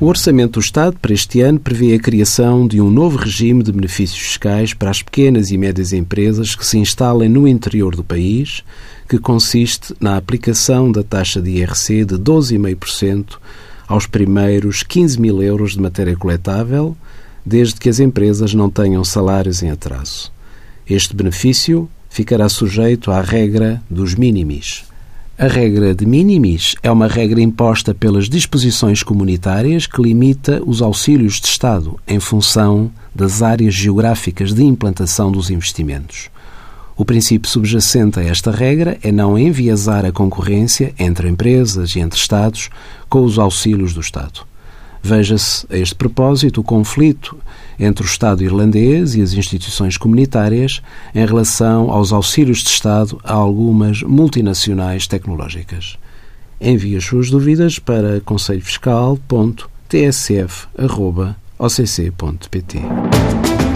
O Orçamento do Estado para este ano prevê a criação de um novo regime de benefícios fiscais para as pequenas e médias empresas que se instalem no interior do país, que consiste na aplicação da taxa de IRC de 12,5% aos primeiros 15 mil euros de matéria coletável, desde que as empresas não tenham salários em atraso. Este benefício ficará sujeito à regra dos mínimis. A regra de minimis é uma regra imposta pelas disposições comunitárias que limita os auxílios de Estado em função das áreas geográficas de implantação dos investimentos. O princípio subjacente a esta regra é não enviesar a concorrência entre empresas e entre Estados com os auxílios do Estado. Veja-se, a este propósito, o conflito entre o Estado irlandês e as instituições comunitárias em relação aos auxílios de Estado a algumas multinacionais tecnológicas. Envie as suas dúvidas para conselhofiscal.tsf.occ.pt.